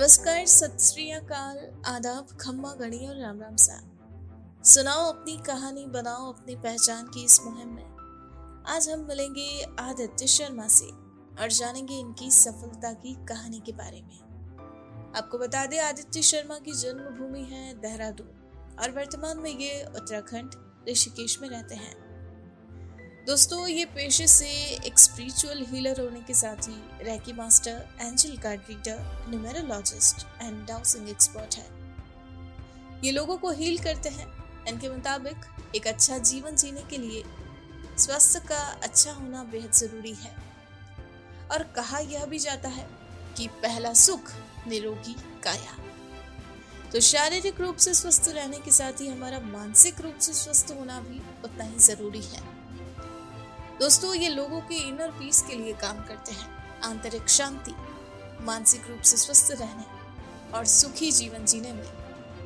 नमस्कार, सत अकाल, आदाब, खम्मा, गणी और राम राम सा। सुनाओ अपनी कहानी, बनाओ अपनी पहचान की इस मुहिम में। आज हम मिलेंगे आदित्य शर्मा से और जानेंगे इनकी सफलता की कहानी के बारे में। आपको बता दें, आदित्य शर्मा की जन्मभूमि है देहरादून और वर्तमान में ये उत्तराखंड ऋषिकेश में रहते हैं। दोस्तों, ये पेशे से एक स्पिरिचुअल हीलर होने के साथ ही reiki master angel card reader numerologist and dowsing expert है। ये लोगों को हील करते हैं। इनके मुताबिक एक अच्छा जीवन जीने के लिए स्वास्थ्य का अच्छा होना बेहद ज़रूरी है। और कहा यह भी जाता है कि पहला सुख निरोगी काया। तो शारीरिक रूप से स्वस्थ रहने के साथ ही हमारा मानसिक रूप से स्वस्थ होना भी उतना ही ज़रूरी है। दोस्तों, ये लोगों के इनर पीस के लिए काम करते हैं। आंतरिक शांति, मानसिक रूप से स्वस्थ रहने और सुखी जीवन जीने में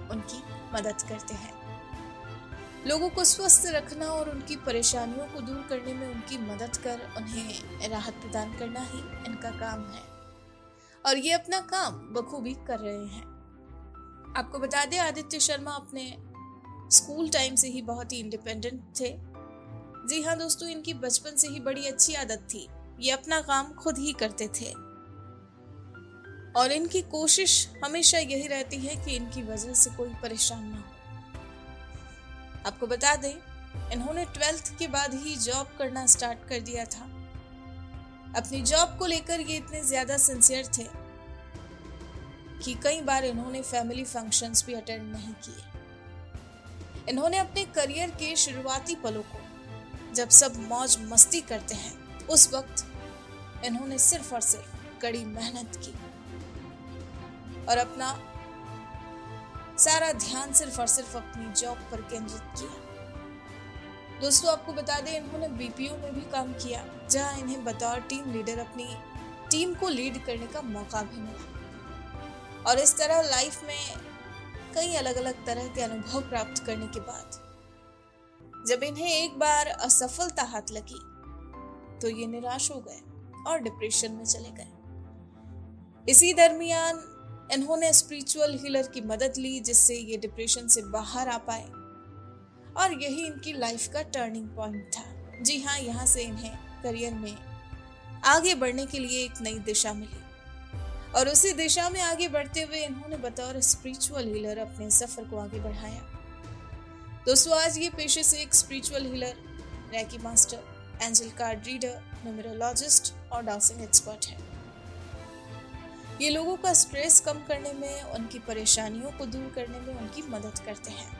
उनकी मदद करते हैं। लोगों को स्वस्थ रखना और उनकी परेशानियों को दूर करने में उनकी मदद कर उन्हें राहत प्रदान करना ही इनका काम है। और ये अपना काम बखूबी कर रहे हैं। आपको बता दें, आदित्य शर्मा अपने स्कूल टाइम से ही बहुत ही इंडिपेंडेंट थे। जी हाँ दोस्तों, इनकी बचपन से ही बड़ी अच्छी आदत थी। ये अपना काम खुद ही करते थे। और इनकी कोशिश हमेशा यही रहती है कि इनकी वजह से कोई परेशान ना हो। आपको बता दें, इन्होंने ट्वेल्थ के बाद ही जॉब करना स्टार्ट कर दिया था। अपनी जॉब को लेकर ये इतने ज़्यादा सिंसियर थे कि कई बार इन्होंने फैमिली फ़ंक्शंस भी अटेंड नहीं किए। इन्होंने अपने करियर के शुरुआती पलों को जब सब मौज मस्ती करते हैं, उस वक्त इन्होंने सिर्फ़ और सिर्फ़ कड़ी मेहनत की और अपना सारा ध्यान सिर्फ़ और सिर्फ़ अपनी जॉब पर केंद्रित किया। दोस्तों, आपको बता दें, इन्होंने बीपीओ में भी काम किया, जहाँ इन्हें बतौर टीम लीडर अपनी टीम को लीड करने का मौका भी मिला। और इस तरह लाइफ में कई अलग अलग तरह के अनुभव प्राप्त करने के बाद जब इन्हें एक बार असफलता हाथ लगी तो ये निराश हो गए और डिप्रेशन में चले गए। इसी दरमियान, इन्होंने स्पिरिचुअल हीलर की मदद ली जिससे ये डिप्रेशन से बाहर आ पाए। और यही इनकी लाइफ का टर्निंग पॉइंट था। जी हाँ यहाँ से इन्हें करियर में आगे बढ़ने के लिए एक नई दिशा मिली। और उसी दिशा में आगे बढ़ते हुए इन्होंने बतौर स्पिरिचुअल हीलर अपने सफ़र को आगे बढ़ाया। दोस्तों आज ये पेशे से एक spiritual healer reiki master angel card reader numerologist और डांसिंग एक्सपर्ट है। ये लोगों का स्ट्रेस कम करने में, उनकी परेशानियों को दूर करने में उनकी मदद करते हैं।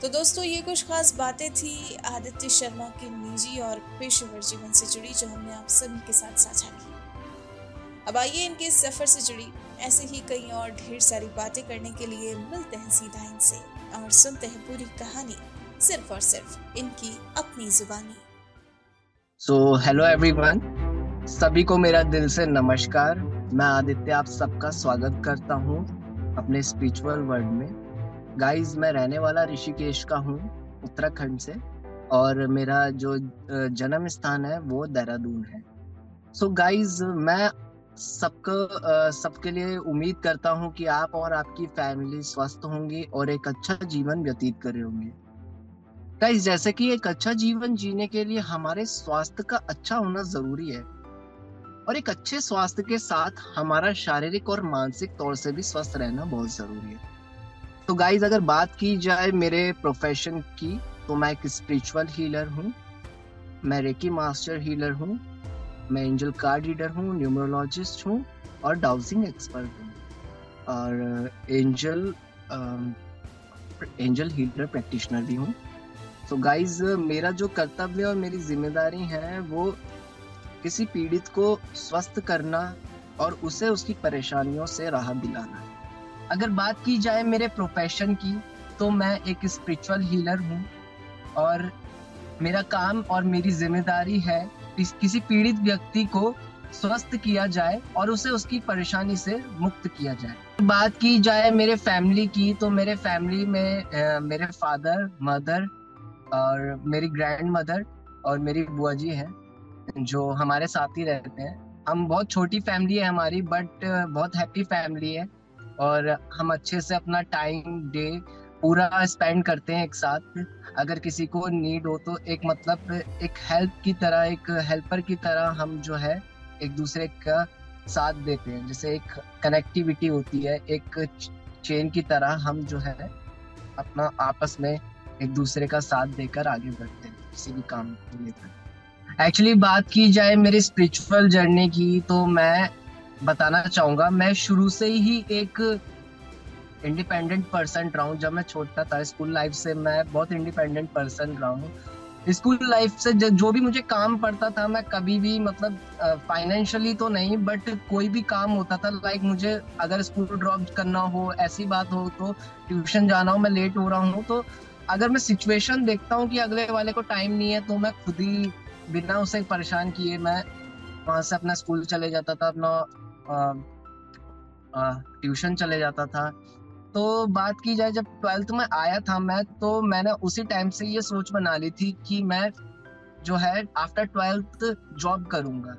तो दोस्तों, ये कुछ खास बातें थी आदित्य शर्मा के निजी और पेशेवर जीवन से जुड़ी, जो हमने आप सभी के साथ साझा की। अब आइए इनके सफ़र से जुड़ी ऐसे ही कई और ढेर सारी बातें करने के लिए मिलते हैं सीधा इनसे और सुनते हैं पूरी कहानी सिर्फ़ और सिर्फ़ इनकी अपनी जुबानी। सो हेलो एवरीवन सभी को मेरा दिल से नमस्कार। मैं आदित्य, आप सबका स्वागत करता हूँ अपने स्पिरिचुअल वर्ल्ड में। गाइस मैं रहने वाला ऋषिकेश का हूँ, उत्तराखंड से और मेरा जो जन्म स्थान है वो देहरादून है। सो so गाइस मैं सबको सबके लिए उम्मीद करता हूँ कि आप और आपकी फैमिली स्वस्थ होंगी और एक अच्छा जीवन व्यतीत कर होंगे। गाइस जैसे कि एक अच्छा जीवन जीने के लिए हमारे स्वास्थ्य का अच्छा होना ज़रूरी है और एक अच्छे स्वास्थ्य के साथ हमारा शारीरिक और मानसिक तौर से भी स्वस्थ रहना बहुत ज़रूरी है। तो गाइज़ अगर बात की जाए मेरे प्रोफेशन की तो मैं एक स्पिरिचुअल हीलर हूँ, मैं रेकी मास्टर हीलर हूँ मैं एंजल कार्ड रीडर हूँ, न्यूमरोलॉजिस्ट हूँ और डाउसिंग एक्सपर्ट हूँ। और एंजल एंजल हीलर प्रैक्टिशनर भी हूँ। तो गाइज़ मेरा जो कर्तव्य और मेरी ज़िम्मेदारी है, वो किसी पीड़ित को स्वस्थ करना और उसे उसकी परेशानियों से राहत दिलाना। अगर बात की जाए मेरे प्रोफेशन की तो मैं एक स्पिरिचुअल हीलर हूँ और मेरा काम और मेरी ज़िम्मेदारी है किसी पीड़ित व्यक्ति को स्वस्थ किया जाए और उसे उसकी परेशानी से मुक्त किया जाए। बात की जाए मेरे फैमिली की तो मेरे फैमिली में मेरे फादर, मदर और मेरी ग्रैंड मदर और मेरी बुआ जी हैं, जो हमारे साथ ही रहते हैं। हम बहुत छोटी फैमिली है हमारी बट बहुत हैप्पी फैमिली है और हम अच्छे से अपना टाइम, डे पूरा स्पेंड करते हैं एक साथ। अगर किसी को नीड हो तो एक मतलब एक हेल्प की तरह, एक हेल्पर की तरह हम जो है एक दूसरे का साथ देते हैं। जैसे एक कनेक्टिविटी होती है, एक चेन की तरह हम जो है अपना आपस में एक दूसरे का साथ देकर आगे बढ़ते हैं, किसी भी काम को लेकर। एक्चुअली बात की जाए मेरी स्पिरिचुअल जर्नी की तो मैं बताना चाहूँगा, मैं शुरू से ही एक इंडिपेंडेंट पर्सन रहा हूँ। जब मैं छोटा था स्कूल लाइफ से मैं बहुत इंडिपेंडेंट पर्सन रहा हूँ। स्कूल लाइफ से जो भी मुझे काम पड़ता था, मैं कभी भी मतलब फाइनेंशियली तो नहीं बट कोई भी काम होता था लाइक मुझे अगर स्कूल ड्रॉप करना हो, ऐसी बात हो तो ट्यूशन जाना हो, मैं लेट हो रहा हूँ तो अगर मैं सिचुएशन देखता हूँ कि अगले वाले को टाइम नहीं है तो मैं खुद ही बिना उसे परेशान किए मैं वहाँ से अपना स्कूल चले जाता था, अपना ट्यूशन चले जाता था। तो बात की जाए, जब ट्वेल्थ में आया था मैं तो मैंने उसी टाइम से ये सोच बना ली थी कि मैं जो है आफ्टर ट्वेल्थ जॉब करूँगा।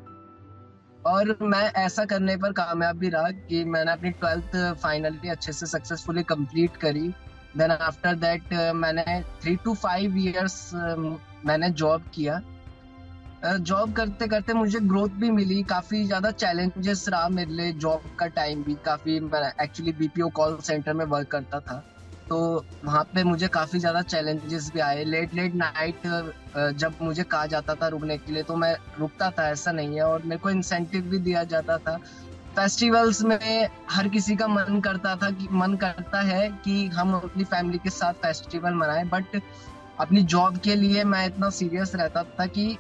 और मैं ऐसा करने पर कामयाब भी रहा कि मैंने अपनी ट्वेल्थ फाइनली अच्छे से सक्सेसफुली कंप्लीट करी। देन आफ्टर दैट मैंने थ्री टू फाइव इयर्स मैंने जॉब किया। जॉब करते करते मुझे ग्रोथ भी मिली। काफ़ी ज़्यादा चैलेंजेस रहा मेरे लिए जॉब का टाइम भी। काफ़ी एक्चुअली बीपीओ कॉल सेंटर में वर्क करता था। तो वहाँ पे मुझे काफ़ी ज़्यादा चैलेंजेस भी आए। लेट लेट नाइट जब मुझे कहा जाता था रुकने के लिए तो मैं रुकता था, ऐसा नहीं है। और मेरे को इंसेंटिव भी दिया जाता था। फेस्टिवल्स में हर किसी का मन करता था कि, मन करता है कि हम अपनी फैमिली के साथ फेस्टिवल मनाएँ। बट अपनी जॉब के लिए मैं इतना सीरियस रहता था कि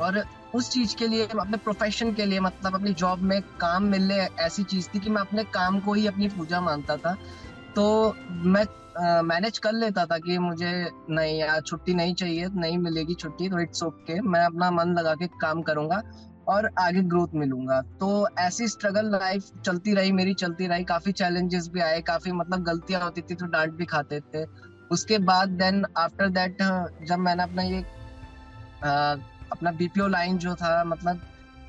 और उस चीज़ के लिए, अपने प्रोफेशन के लिए मतलब अपनी जॉब में काम मिलने ऐसी चीज़ थी कि मैं अपने काम को ही अपनी पूजा मानता था। तो मैं मैनेज कर लेता था कि मुझे नहीं यार, छुट्टी नहीं चाहिए, नहीं मिलेगी छुट्टी तो इट्स ओके मैं अपना मन लगा के काम करूँगा और आगे ग्रोथ मिलूँगा। तो ऐसी स्ट्रगल लाइफ चलती रही, मेरी चलती रही, काफ़ी चैलेंजेस भी आए, काफ़ी मतलब गलतियाँ होती थी तो डांट भी खाते थे। उसके बाद देन आफ्टर दैट जब मैंने अपना ये अपना बीपीओ लाइन जो था मतलब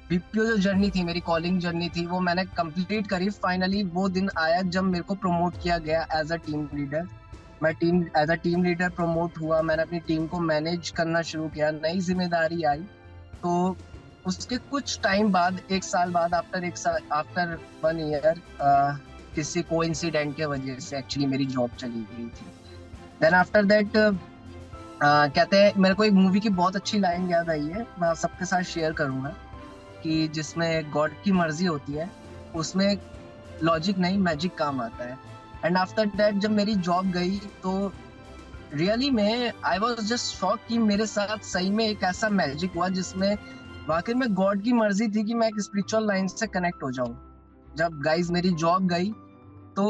बीपीओ जो जर्नी थी, मेरी कॉलिंग जर्नी थी, वो मैंने कंप्लीट करी। फाइनली वो दिन आया जब मेरे को प्रमोट किया गया एज अ टीम लीडर मैं team as a team leader promote हुआ, मैंने अपनी टीम को मैनेज करना शुरू किया, नई ज़िम्मेदारी आई। तो उसके कुछ टाइम बाद, एक साल बाद आफ्टर एक साल आफ्टर वन ईयर किसी को इंसिडेंट के वजह से एक्चुअली मेरी जॉब चली गई थी। देन आफ्टर दैट कहते हैं, मेरे को एक मूवी की बहुत अच्छी लाइन याद आई है, मैं सबके साथ शेयर करूँगा, कि जिसमें गॉड की मर्ज़ी होती है, उसमें लॉजिक नहीं मैजिक काम आता है। एंड आफ्टर दैट जब मेरी जॉब गई तो रियली में आई वॉज़ जस्ट शॉक कि मेरे साथ सही में एक ऐसा मैजिक हुआ, जिसमें वाकई में गॉड की मर्ज़ी थी कि मैं एक स्पिरिचुअल लाइन से कनेक्ट हो जाऊँ। जब गाइज़ मेरी जॉब गई तो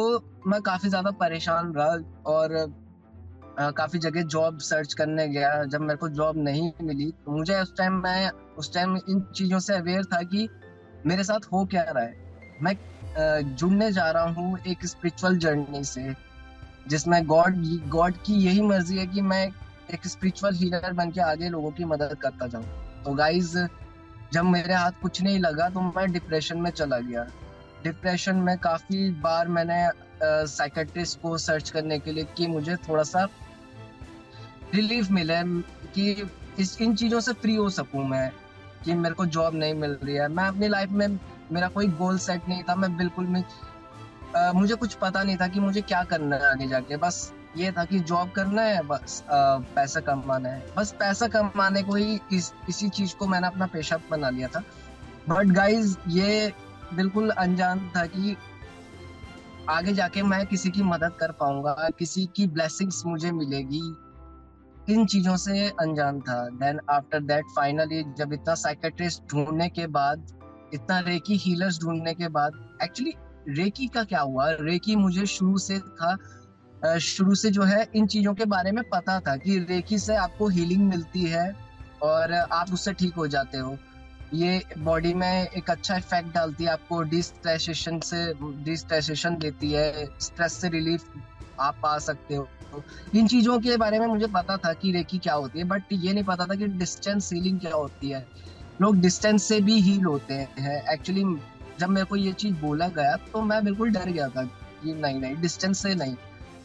मैं काफ़ी ज़्यादा परेशान रहा और काफ़ी जगह जॉब सर्च करने गया, जब मेरे को जॉब नहीं मिली तो मुझे उस टाइम मैं, उस टाइम इन चीज़ों से अवेयर था कि मेरे साथ हो क्या रहा है। मैं जुड़ने जा रहा हूँ एक स्पिरिचुअल जर्नी से, जिसमें गॉड गॉड की यही मर्ज़ी है कि मैं एक स्पिरिचुअल हीलर बन के आगे लोगों की मदद करता जाऊँ। तो गाइज़ जब मेरे हाथ कुछ नहीं लगा तो मैं डिप्रेशन में चला गया। डिप्रेशन में काफ़ी बार मैंने साइकेट्रिस्ट को सर्च करने के लिए कि मुझे थोड़ा सा रिलीफ मिले कि इस इन चीज़ों से फ्री हो सकूँ मैं कि मेरे को जॉब नहीं मिल रही है। मैं अपनी लाइफ में मेरा कोई गोल सेट नहीं था मैं बिल्कुल भी मुझे कुछ पता नहीं था कि मुझे क्या करना है आगे जाके। बस ये था कि जॉब करना है बस आ, पैसा कमाना है। बस पैसा कमाने को ही इस इसी चीज़ को मैंने अपना पेशा बना लिया था। बट गाइज़ ये बिल्कुल अनजान था कि आगे जाके मैं किसी की मदद कर पाऊँगा किसी की ब्लेसिंग्स मुझे मिलेगी। इन चीज़ों से अनजान था। देन आफ्टर दैट फाइनली जब इतना साइकेट्रिस्ट ढूँढने के बाद, इतना रेकी हीलर्स ढूँढने के बाद एक्चुअली रेकी का क्या हुआ? रेकी मुझे शुरू से था शुरू से जो है, इन चीज़ों के बारे में पता था कि रेकी से आपको हीलिंग मिलती है और आप उससे ठीक हो जाते हो। ये बॉडी में एक अच्छा इफ़ेक्ट डालती है, आपको डिस्ट्रेसेशन से डिस्ट्रेसेशन देती है स्ट्रेस से रिलीफ आप पा सकते हो। इन चीज़ों के बारे में मुझे पता था कि रेकी क्या होती है बट ये नहीं पता था कि डिस्टेंस सीलिंग क्या होती है। लोग डिस्टेंस से भी हील होते हैं। एक्चुअली जब मेरे को ये चीज़ बोला गया तो मैं बिल्कुल डर गया था कि नहीं नहीं डिस्टेंस से नहीं।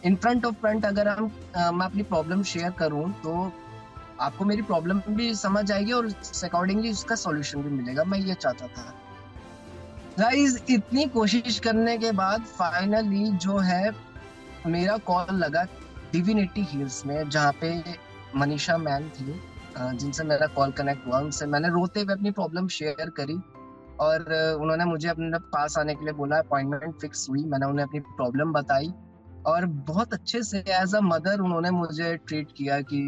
इन फ्रंट ऑफ़ फ्रंट अगर हम मैं अपनी प्रॉब्लम शेयर करूँ तो आपको मेरी प्रॉब्लम भी समझ आएगी और अकॉर्डिंगली उसका सॉल्यूशन भी मिलेगा। मैं ये चाहता था। गाइस इतनी कोशिश करने के बाद फाइनली जो है मेरा कॉल लगा डिविनिटी हिल्स में, जहाँ पे मनीषा मैम थी जिनसे मेरा कॉल कनेक्ट हुआ, उनसे मैंने रोते हुए अपनी प्रॉब्लम शेयर करी और उन्होंने मुझे अपने पास आने के लिए बोला, अपॉइंटमेंट फिक्स हुई, मैंने उन्हें अपनी प्रॉब्लम बताई और बहुत अच्छे से एज अ मदर उन्होंने मुझे ट्रीट किया कि,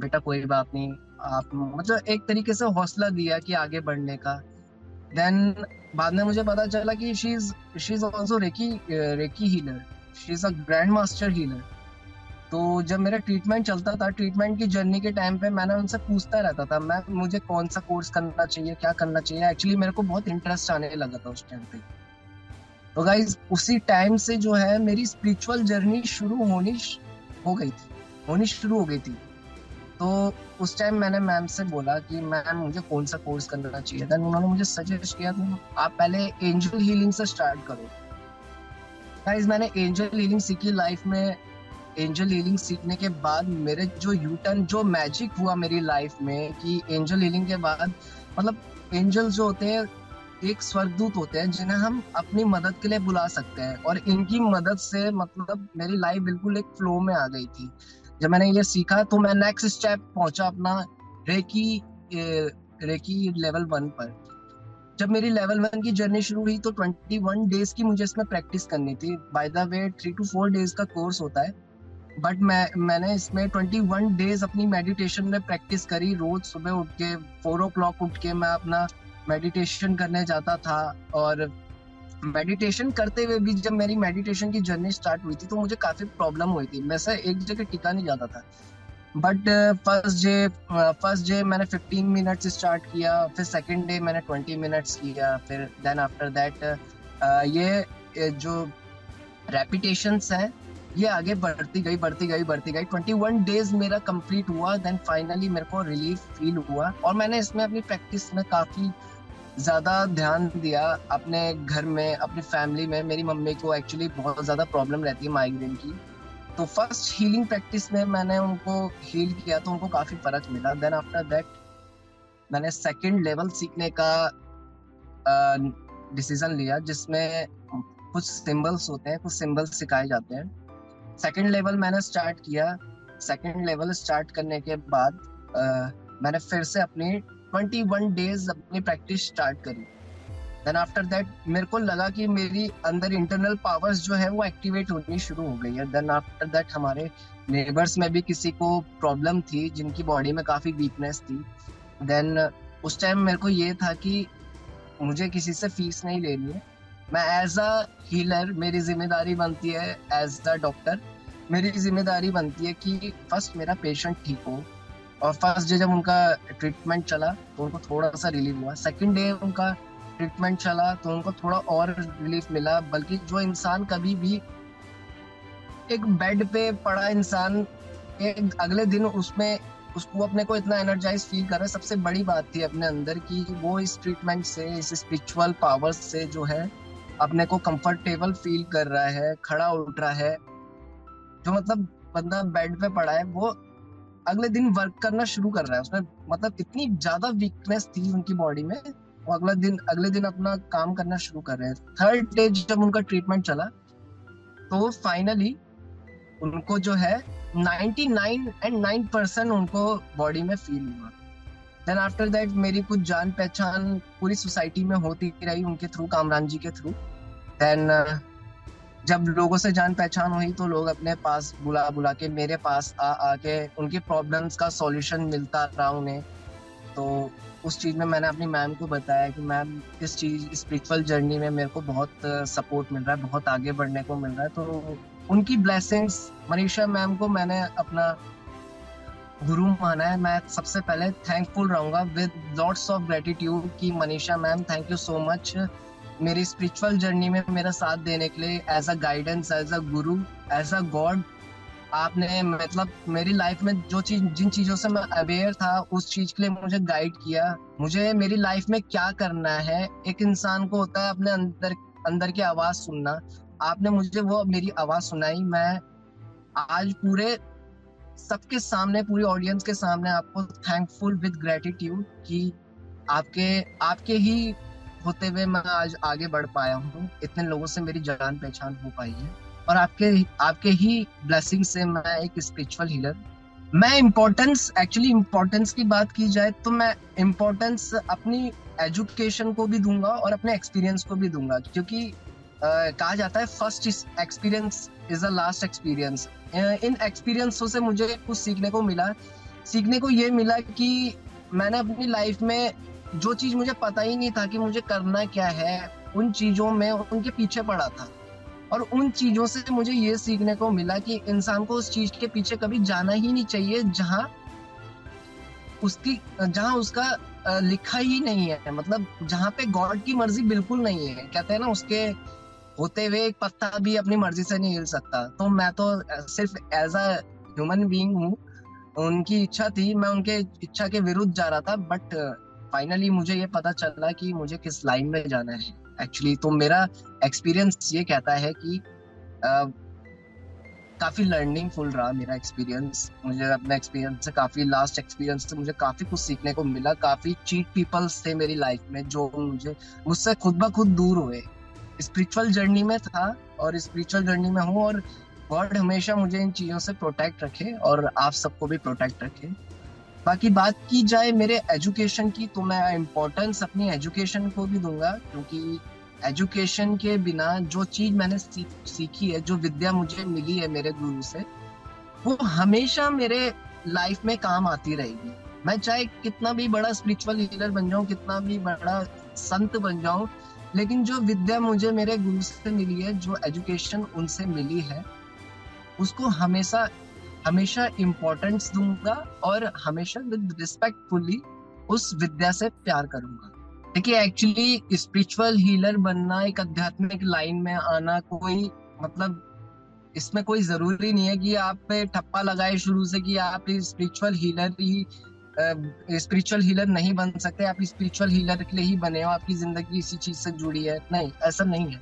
बेटा, कोई बात नहीं, आप मतलब एक तरीके से हौसला दिया कि आगे बढ़ने का। देन बाद में मुझे पता चला कि she is she is also reiki reiki healer she is a grand master healer तो जब मेरा ट्रीटमेंट चलता था ट्रीटमेंट की जर्नी के टाइम पे मैंने उनसे पूछता रहता था मैं मुझे कौन सा कोर्स करना चाहिए, क्या करना चाहिए? एक्चुअली मेरे को बहुत इंटरेस्ट आने लगा था उस टाइम पे। तो गाइज़ उसी टाइम से जो है, मेरी स्पिरिचुअल जर्नी शुरू होनी हो गई थी, होनी शुरू हो गई थी। तो उस टाइम मैंने मैम से बोला कि, मैम, मुझे कौन सा कोर्स करना चाहिए? देन उन्होंने मुझे सजेस्ट किया कि आप पहले एंजल हीलिंग से स्टार्ट करो। गाइस मैंने एंजल हीलिंग सीखी लाइफ में एंजल हीलिंग सीखने के बाद मेरे जो यू टर्न जो मैजिक हुआ मेरी लाइफ में कि एंजल हीलिंग के बाद मतलब एंजल जो होते हैं, एक स्वर्गदूत होते हैं, जिन्हें हम अपनी मदद के लिए बुला सकते हैं। और इनकी मदद से मतलब मेरी लाइफ बिल्कुल एक फ्लो में आ गई थी। जब मैंने ये सीखा तो मैं नेक्स्ट स्टेप पहुँचा अपना रेकी रेकी लेवल वन पर। जब मेरी लेवल वन की जर्नी शुरू हुई तो 21 डेज़ की मुझे इसमें प्रैक्टिस करनी थी। By the way three two four days का कोर्स होता है। बट मैं, मैंने इसमें ट्वेंटी वन डेज़ अपनी मेडिटेशन में प्रैक्टिस करी। रोज सुबह उठ के फोर ओ क्लॉक उठ के मैं अपना मेडिटेशन करने जाता था। और मेडिटेशन करते हुए भी जब मेरी मेडिटेशन की जर्नी स्टार्ट हुई थी तो मुझे काफ़ी प्रॉब्लम हुई थी। मैं से एक जगह टिका नहीं जाता था। But first day first day मैंने 15 मिनट्स स्टार्ट किया, फिर सेकंड डे मैंने 20 मिनट्स किया, फिर देन आफ्टर दैट ये जो रेपिटेशंस है, ये आगे बढ़ती गई बढ़ती गई बढ़ती गई। ट्वेंटी वन डेज़ मेरा कंप्लीट हुआ देन फाइनली मेरे को रिलीफ फील हुआ। और मैंने इसमें अपनी प्रैक्टिस में काफ़ी ज़्यादा ध्यान दिया अपने घर में, अपनी फैमिली में। मेरी मम्मी को एक्चुअली बहुत ज़्यादा प्रॉब्लम रहती है माइग्रेन की। तो फ़र्स्ट हीलिंग प्रैक्टिस में मैंने उनको हील किया तो उनको काफ़ी फ़र्क मिला। देन आफ्टर दैट मैंने सेकंड लेवल सीखने का डिसीज़न uh, लिया जिसमें कुछ सिंबल्स होते हैं कुछ सिंबल्स सिखाए जाते हैं। सेकंड लेवल मैंने स्टार्ट किया। सेकंड लेवल स्टार्ट करने के बाद uh, मैंने फिर से अपनी 21 डेज़ अपनी प्रैक्टिस स्टार्ट करी। देन आफ्टर दैट मेरे को लगा कि मेरी अंदर इंटरनल पावर्स जो है, वो एक्टिवेट होनी शुरू हो गई है। देन आफ्टर दैट हमारे नेबर्स में भी किसी को प्रॉब्लम थी, जिनकी बॉडी में काफ़ी वीकनेस थी। देन उस टाइम मेरे को ये था कि मुझे किसी से फ़ीस नहीं लेनी है। मैं एज अ हीलर मेरी ज़िम्मेदारी बनती है एज द डॉक्टर मेरी ज़िम्मेदारी बनती है कि फ़र्स्ट मेरा पेशेंट ठीक हो। और फ़र्स्ट डे जब उनका ट्रीटमेंट चला तो उनको थोड़ा सा रिलीफ हुआ। सेकंड डे उनका ट्रीटमेंट चला तो उनको थोड़ा और रिलीफ मिला। बल्कि जो इंसान कभी भी एक बेड पे पड़ा इंसान, एक अगले दिन उसमें उसको अपने को इतना एनर्जाइज फील कर रहा है। सबसे बड़ी बात थी अपने अंदर की वो इस ट्रीटमेंट से, इस स्पिरिचुअल पावर्स से जो है, अपने को कंफर्टेबल फील कर रहा है, खड़ा उठ रहा है। जो मतलब बंदा बेड पे पड़ा है, वो अगले दिन वर्क करना शुरू कर रहा है। उसमें मतलब इतनी ज़्यादा वीकनेस थी उनकी बॉडी में अगला दिन, अगले दिन अपना काम करना शुरू कर रहे हैं। थर्ड डे जब उनका ट्रीटमेंट चला तो फाइनली उनको जो है 99 एंड 9 परसेंट उनको बॉडी में फील हुआ। देन आफ्टर दैट मेरी कुछ जान पहचान पूरी सोसाइटी में होती रही उनके थ्रू कामरान जी के थ्रू देन जब लोगों से जान पहचान हुई तो लोग अपने पास बुला बुला के मेरे पास आ, आके उनकी प्रॉब्लम्स का सॉल्यूशन मिलता रहा उन्हें। तो उस चीज़ में मैंने अपनी मैम को बताया कि मैम, इस चीज़ स्पिरिचुअल जर्नी में मेरे को बहुत सपोर्ट मिल रहा है, बहुत आगे बढ़ने को मिल रहा है। तो उनकी ब्लेसिंग्स मनीषा मैम को मैंने अपना गुरु माना है। मैं सबसे पहले थैंकफुल रहूँगा विद लॉट्स ऑफ़ ग्रेटिट्यूड कि Manisha ma'am thank you so much मेरी स्पिरिचुअल जर्नी में मेरा साथ देने के लिए as a guidance as a guru as a God आपने मतलब मेरी लाइफ में जो चीज़, जिन चीज़ों से मैं अवेयर था, उस चीज़ के लिए मुझे गाइड किया। मुझे मेरी लाइफ में क्या करना है? एक इंसान को होता है अपने अंदर अंदर की आवाज़ सुनना। आपने मुझे वो, मेरी आवाज़ सुनाई। मैं आज पूरे सबके सामने, पूरी ऑडियंस के सामने आपको थैंकफुल विद ग्रेटिट्यूड कि आपके आपके ही होते हुए मैं आज आगे बढ़ पाया हूँ। इतने लोगों से मेरी जान पहचान हो पाई है। और आपके आपके ही ब्लेसिंग से मैं एक स्पिरिचुअल हीलर मैं इम्पोर्टेंस एक्चुअली इम्पोर्टेंस की बात की जाए तो मैं इम्पोर्टेंस अपनी एजुकेशन को भी दूँगा और अपने एक्सपीरियंस को भी दूँगा। क्योंकि कहा जाता है first experience is the last experience इन एक्सपीरियंसों से मुझे कुछ सीखने को मिला। सीखने को ये मिला कि मैंने अपनी लाइफ में जो चीज़ मुझे पता ही नहीं था कि मुझे करना क्या है, उन चीज़ों में उनके पीछे पड़ा था। और उन चीज़ों से मुझे ये सीखने को मिला कि इंसान को उस चीज़ के पीछे कभी जाना ही नहीं चाहिए, जहाँ उसकी, जहाँ उसका लिखा ही नहीं है। मतलब जहाँ पे गॉड की मर्ज़ी बिल्कुल नहीं है। कहते हैं ना, उसके होते हुए एक पत्ता भी अपनी मर्ज़ी से नहीं हिल सकता। तो मैं तो सिर्फ़ एज अ ह्यूमन बींग हूँ। उनकी इच्छा थी, मैं उनके इच्छा के विरुद्ध जा रहा था बट फाइनली मुझे ये पता चला कि मुझे किस लाइन में जाना है। एक्चुअली तो मेरा एक्सपीरियंस ये कहता है कि काफ़ी लर्निंग फुल रहा मेरा एक्सपीरियंस मुझे अपने एक्सपीरियंस से काफ़ी लास्ट एक्सपीरियंस से मुझे काफ़ी कुछ सीखने को मिला। काफ़ी चीट पीपल्स थे मेरी लाइफ में जो मुझे, मुझसे खुद ब खुद दूर हुए। स्पिरिचुअल जर्नी में था और स्पिरिचुअल जर्नी में हूँ और गॉड हमेशा मुझे इन चीज़ों से प्रोटेक्ट रखे और आप सबको भी प्रोटेक्ट रखे। बाकी बात की जाए मेरे एजुकेशन की तो मैं इम्पोर्टेंस अपनी एजुकेशन को भी दूँगा क्योंकि एजुकेशन के बिना जो चीज़ मैंने सीखी है, जो विद्या मुझे मिली है मेरे गुरु से, वो हमेशा मेरे लाइफ में काम आती रहेगी। मैं चाहे कितना भी बड़ा स्पिरिचुअल लीडर बन जाऊँ, कितना भी बड़ा संत बन जाऊँ, लेकिन जो विद्या मुझे मेरे गुरु से मिली है, जो एजुकेशन उनसे मिली है, उसको हमेशा हमेशा इम्पोर्टेंस दूँगा और हमेशा विद रिस्पेक्टफुली उस विद्या से प्यार करूँगा। देखिए एक्चुअली स्पिरिचुअल हीलर बनना एक आध्यात्मिक लाइन में आना कोई मतलब इसमें कोई ज़रूरी नहीं है कि आप पे ठप्पा लगाए शुरू से कि आप स्पिरिचुअल हीलर ही स्पिरिचुअल हीलर नहीं बन सकते। आप स्पिरिचुअल हीलर के लिए ही बने हो। आपकी ज़िंदगी इसी चीज़ से जुड़ी है। नहीं, ऐसा नहीं है।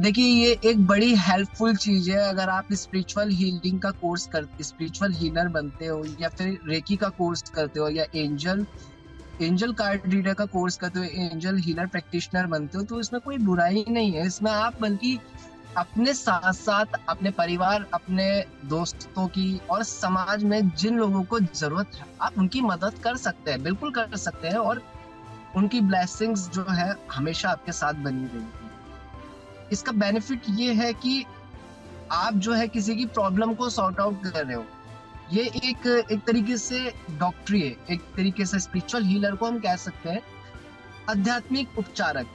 देखिए, ये एक बड़ी हेल्पफुल चीज़ है। अगर आप स्पिरिचुअल हीलिंग का कोर्स करते स्पिरिचुअल हीलर बनते हो या फिर रेकी का कोर्स करते हो या एंजल एंजल कार्ड रीडर का कोर्स करते हो एंजल हीलर प्रैक्टिशनर बनते हो तो इसमें कोई बुराई नहीं है। इसमें आप बल्कि अपने साथ साथ अपने परिवार, अपने दोस्तों की और समाज में जिन लोगों को ज़रूरत है, आप उनकी मदद कर सकते हैं, बिल्कुल कर सकते हैं और उनकी ब्लेसिंग्स जो है, हमेशा आपके साथ बनी रहेगी। इसका बेनिफिट ये है कि आप जो है किसी की प्रॉब्लम को सॉर्ट आउट कर रहे हो। ये एक एक तरीके से डॉक्टरी है एक तरीके से स्पिरिचुअल हीलर को हम कह सकते हैं। आध्यात्मिक उपचारक।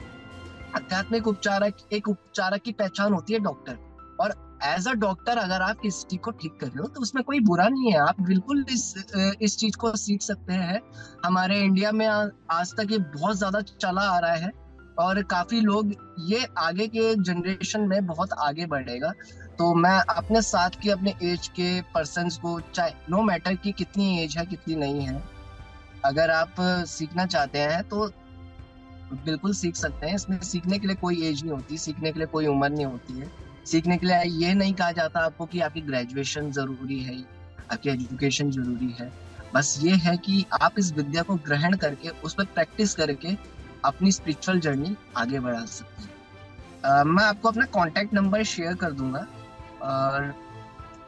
आध्यात्मिक उपचारक एक उपचारक की पहचान होती है डॉक्टर और एज अ डॉक्टर अगर आप किसी को ठीक कर रहे हो तो उसमें कोई बुरा नहीं है। आप बिल्कुल इस इस चीज़ को सीख सकते हैं। हमारे इंडिया में आ, आज तक ये बहुत ज़्यादा चला आ रहा है। और काफ़ी लोग ये आगे के जनरेशन में बहुत आगे बढ़ेगा। तो मैं अपने साथ के, अपने एज के पर्सन को, चाहे नो मैटर कि कितनी एज है, कितनी नहीं है, अगर आप सीखना चाहते हैं तो बिल्कुल सीख सकते हैं। इसमें सीखने के लिए कोई एज नहीं होती, सीखने के लिए कोई उम्र नहीं होती है। सीखने के लिए ये नहीं कहा जाता आपको कि आपकी ग्रेजुएशन ज़रूरी है, आपकी एजुकेशन ज़रूरी है। बस ये है कि आप इस विद्या को ग्रहण करके, उस पर प्रैक्टिस करके अपनी स्पिरिचुअल जर्नी आगे बढ़ा सकते हैं। मैं आपको अपना कॉन्टेक्ट नंबर शेयर कर दूँगा। और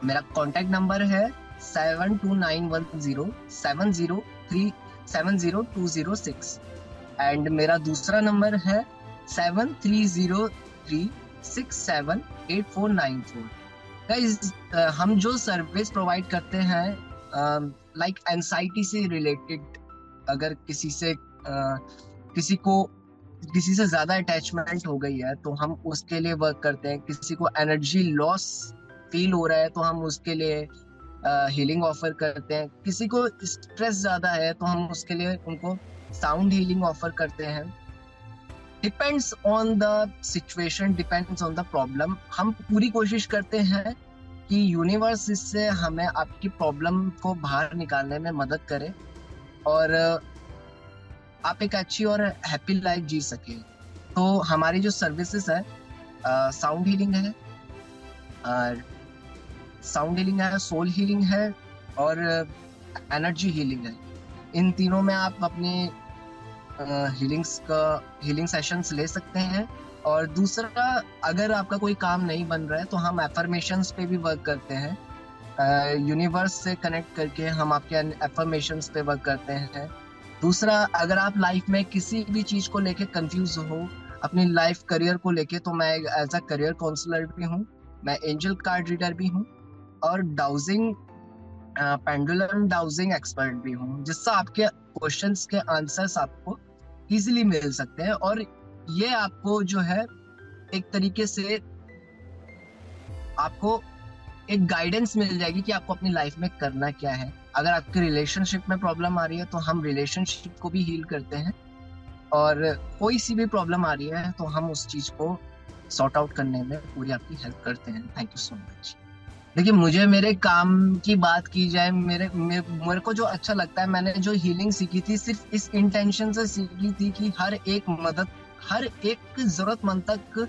मेरा कॉन्टेक्ट नंबर है seven two nine one zero seven zero three seven zero two zero six and मेरा दूसरा नंबर है seven three zero three six seven eight four nine four guys हम जो सर्विस प्रोवाइड करते हैं लाइक एनसाइटी से related अगर किसी से uh, किसी को किसी से ज़्यादा अटैचमेंट हो गई है तो हम उसके लिए वर्क करते हैं। किसी को एनर्जी लॉस फील हो रहा है तो हम उसके लिए हीलिंग uh, ऑफ़र करते हैं। किसी को स्ट्रेस ज़्यादा है तो हम उसके लिए उनको साउंड हीलिंग ऑफ़र करते हैं। Depends on the situation depends on the problem हम पूरी कोशिश करते हैं कि यूनिवर्स इससे हमें आपकी प्रॉब्लम को बाहर निकालने में मदद करे। और आप एक अच्छी और हैप्पी लाइफ जी सके। तो हमारी जो सर्विसेज़ है साउंड हीलिंग है, और साउंड हीलिंग है सोल हीलिंग है, और एनर्जी हीलिंग है। इन तीनों में आप अपने हीलिंग्स का हीलिंग सेशंस ले सकते हैं। और दूसरा, अगर आपका कोई काम नहीं बन रहा है तो हम एफर्मेशंस पे भी वर्क करते हैं। यूनिवर्स से कनेक्ट करके हम आपके एफर्मेशंस पे वर्क करते हैं। दूसरा, अगर आप लाइफ में किसी भी चीज़ को लेके कंफ्यूज हो, अपनी लाइफ करियर को लेके तो मैं एज अ करियर काउंसलर भी हूँ, मैं एंजल कार्ड रीडर भी हूँ और डाउजिंग पेंडुलम डाउजिंग एक्सपर्ट भी हूँ, जिससे आपके क्वेश्चंस के आंसर्स आपको इजीली मिल सकते हैं और ये आपको जो है, एक तरीके से आपको एक गाइडेंस मिल जाएगी कि आपको अपनी लाइफ में करना क्या है। अगर आपके रिलेशनशिप में प्रॉब्लम आ रही है तो हम रिलेशनशिप को भी हील करते हैं। और कोई सी भी प्रॉब्लम आ रही है तो हम उस चीज़ को सॉर्ट आउट करने में पूरी आपकी हेल्प करते हैं। थैंक यू सो मच देखिए, मुझे मेरे काम की बात की जाए, मेरे मेरे को जो अच्छा लगता है, मैंने जो हीलिंग सीखी थी, सिर्फ़ इस इंटेंशन से सीखी थी कि हर एक मदद, हर एक जरूरतमंद तक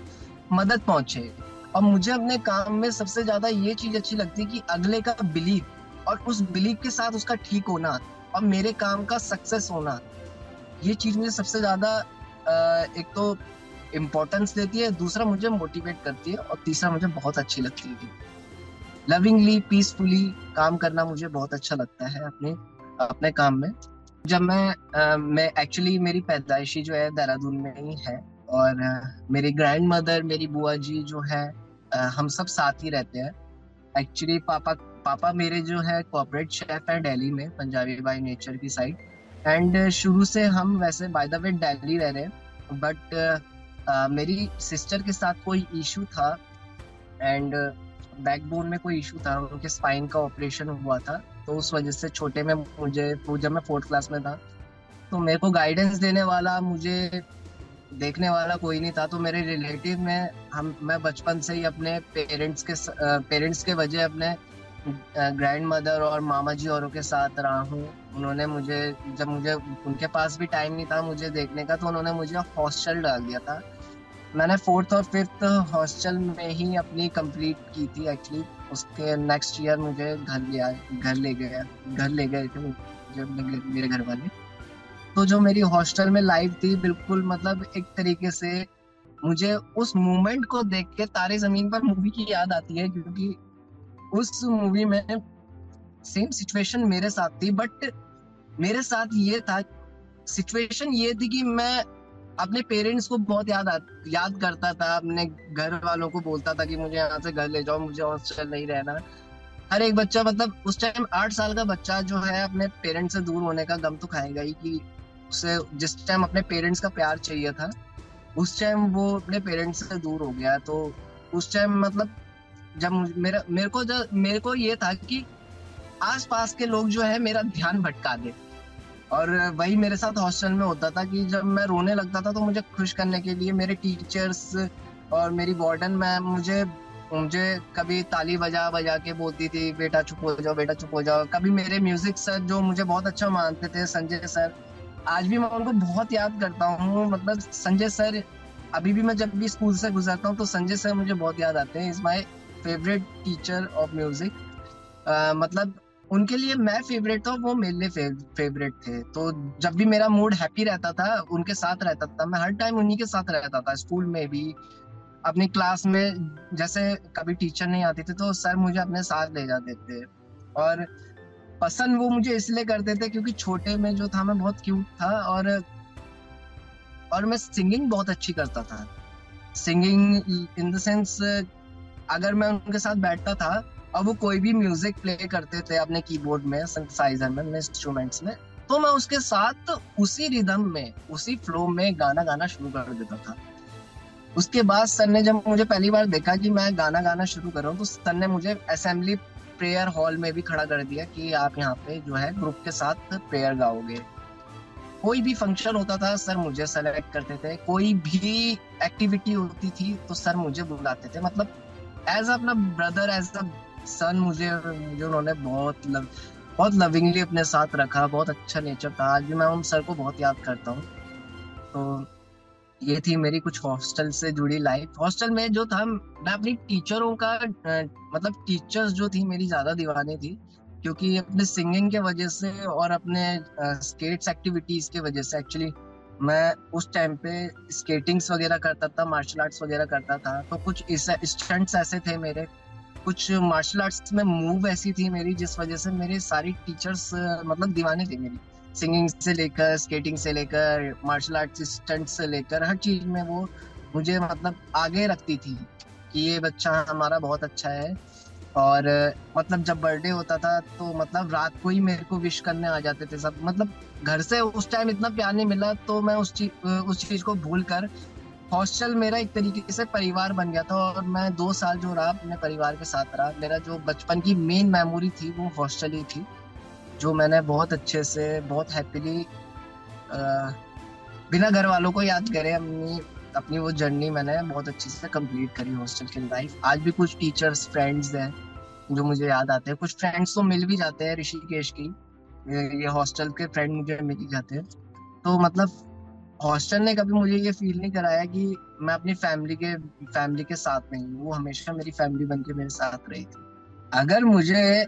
मदद पहुँचे। और मुझे अपने काम में सबसे ज़्यादा ये चीज़ अच्छी लगती है कि अगले का बिलीव और उस बिलीव के साथ उसका ठीक होना और मेरे काम का सक्सेस होना। ये चीज़ मुझे सबसे ज़्यादा एक तो इम्पोर्टेंस देती है दूसरा मुझे मोटिवेट करती है और तीसरा मुझे बहुत अच्छी लगती है। लविंगली पीसफुली काम करना मुझे बहुत अच्छा लगता है अपने अपने काम में। जब मैं आ, मैं एक्चुअली मेरी पैदाइशी जो है देहरादून में ही है और आ, मेरी ग्रैंड मदर मेरी बुआ जी जो है आ, हम सब साथ ही रहते हैं। एक्चुअली पापा पापा मेरे जो है कॉपरेट शेफ है दिल्ली में पंजाबी बाई नेचर की साइड एंड शुरू से हम वैसे बाय द वे दिल्ली रह रहे हैं बट uh, मेरी सिस्टर के साथ कोई इशू था एंड बैकबोन में कोई इशू था उनके स्पाइन का ऑपरेशन हुआ था तो उस वजह से छोटे में मुझे जब मैं फोर्थ क्लास में था तो मेरे को गाइडेंस देने वाला मुझे देखने वाला कोई नहीं था तो मेरे रिलेटिव में हम मैं बचपन से ही अपने पेरेंट्स के पेरेंट्स के वजह अपने ग्रैंड मदर और मामा जी औरों के साथ रहा हूँ। उन्होंने मुझे, जब मुझे, उनके पास भी टाइम नहीं था मुझे देखने का तो उन्होंने मुझे हॉस्टल डाल दिया था। मैंने फोर्थ और फिफ्थ हॉस्टल में ही अपनी कंप्लीट की थी एक्चुअली उसके नेक्स्ट ईयर मुझे घर लिया घर ले गया, घर ले गए थे जब मेरे घर वाले तो जो मेरी हॉस्टल में लाइफ थी, बिल्कुल मतलब एक तरीके से मुझे उस मोमेंट को देख के तारे ज़मीन पर मूवी की याद आती है, क्योंकि उस मूवी में सेम सिचुएशन मेरे साथ थी बट मेरे साथ ये था सिचुएशन ये थी कि मैं अपने पेरेंट्स को बहुत याद आ, याद करता था अपने घर वालों को बोलता था कि मुझे यहाँ से घर ले जाओ मुझे हॉस्टल नहीं रहना। हर एक बच्चा मतलब उस टाइम आठ साल का बच्चा जो है अपने पेरेंट्स से दूर होने का गम तो खाएगा ही कि उसे जिस टाइम अपने पेरेंट्स का प्यार चाहिए था उस टाइम वो अपने पेरेंट्स से दूर हो गया। तो उस टाइम मतलब जब मेरा, मेरे को जब मेरे को ये था कि आस पास के लोग जो है, मेरा ध्यान भटका दे। और वही मेरे साथ हॉस्टल में होता था कि जब मैं रोने लगता था तो मुझे खुश करने के लिए मेरे टीचर्स और मेरी वार्डन मैम मुझे मुझे कभी ताली बजा बजा के बोलती थी, बेटा चुप हो जाओ, बेटा चुप हो जाओ। कभी मेरे म्यूज़िक सर जो मुझे बहुत अच्छा मानते थे, संजय सर आज भी मैं उनको बहुत याद करता हूँ। मतलब संजय सर अभी भी मैं जब भी स्कूल से गुजरता हूँ तो संजय सर मुझे बहुत याद आते हैं। Is my favourite teacher of music मतलब उनके लिए मैं फेवरेट था वो मेरे लिए फेवरेट थे। तो जब भी मेरा मूड हैप्पी रहता था, उनके साथ रहता था, मैं हर टाइम उन्हीं के साथ रहता था स्कूल में भी। अपनी क्लास में जैसे कभी टीचर नहीं आती थी तो सर मुझे अपने साथ ले जाते थे। और पसंद वो मुझे इसलिए करते थे क्योंकि छोटे में जो था, मैं बहुत क्यूट था और और मैं सिंगिंग बहुत अच्छी करता था। सिंगिंग इन द सेंस अगर मैं उनके साथ बैठता था, और वो कोई भी म्यूज़िक प्ले करते थे अपने कीबोर्ड में सिंथेसाइजर में इंस्ट्रूमेंट्स में तो मैं उसके साथ उसी रिदम में, उसी फ्लो में गाना गाना शुरू कर देता था। उसके बाद सर ने जब मुझे पहली बार देखा कि मैं गाना गाना शुरू कर रहा हूँ तो सर ने मुझे असेंबली प्रेयर हॉल में भी खड़ा कर दिया कि आप यहाँ पे जो है ग्रुप के साथ प्रेयर गाओगे। कोई भी फ़ंक्शन होता था, सर मुझे सेलेक्ट करते थे। कोई भी एक्टिविटी होती थी तो सर मुझे बुलाते थे। मतलब एज अपना ब्रदर एज अ सन मुझे मुझे उन्होंने बहुत लव बहुत लविंगली अपने साथ रखा, बहुत अच्छा नेचर था। आज भी मैं उन सर को बहुत याद करता हूँ। तो ये थी मेरी कुछ हॉस्टल से जुड़ी लाइफ हॉस्टल में जो था, मैं अपनी टीचरों का मतलब टीचर्स जो थी, मेरी ज़्यादा दीवानी थी। क्योंकि अपने सिंगिंग के वजह से और अपने स्केट्स एक्टिविटीज़ के वजह से एक्चुअली मैं उस टाइम पे स्केटिंग्स वगैरह करता था मार्शल आर्ट्स वगैरह करता था तो कुछ स्टंट्स ऐसे थे मेरे। कुछ मार्शल आर्ट्स में मूव ऐसी थी मेरी, जिस वजह से मेरे सारी टीचर्स मतलब दीवाने थे मेरी। सिंगिंग से लेकर स्केटिंग से लेकर मार्शल आर्ट्स स्टंट से लेकर, हर चीज़ में वो मुझे मतलब आगे रखती थी कि ये बच्चा हमारा बहुत अच्छा है। और मतलब जब बर्थडे होता था तो मतलब रात को ही मेरे को विश करने आ जाते थे सब। मतलब घर से उस टाइम इतना प्यार नहीं मिला तो मैं उस चीज़ उस चीज़ को भूल कर हॉस्टल मेरा एक तरीके से परिवार बन गया था और मैं दो साल जो रहा, अपने परिवार के साथ रहा। मेरा जो बचपन की मेन मेमोरी थी, वो हॉस्टल ही थी, जो मैंने बहुत अच्छे से, बहुत हैप्पीली बिना घर वालों को याद करे अपनी अपनी वो जर्नी मैंने बहुत अच्छे से कंप्लीट करी हॉस्टल की लाइफ आज भी कुछ टीचर्स फ्रेंड्स हैं। जो मुझे याद आते हैं। कुछ फ्रेंड्स तो मिल भी जाते हैं ऋषिकेश की। ये हॉस्टल के फ्रेंड मुझे मिल ही जाते हैं। तो मतलब हॉस्टल ने कभी मुझे ये फील नहीं कराया कि मैं अपनी फैमिली के फैमिली के साथ नहीं हूँ। वो हमेशा मेरी फैमिली बन के मेरे साथ रही थी। अगर मुझे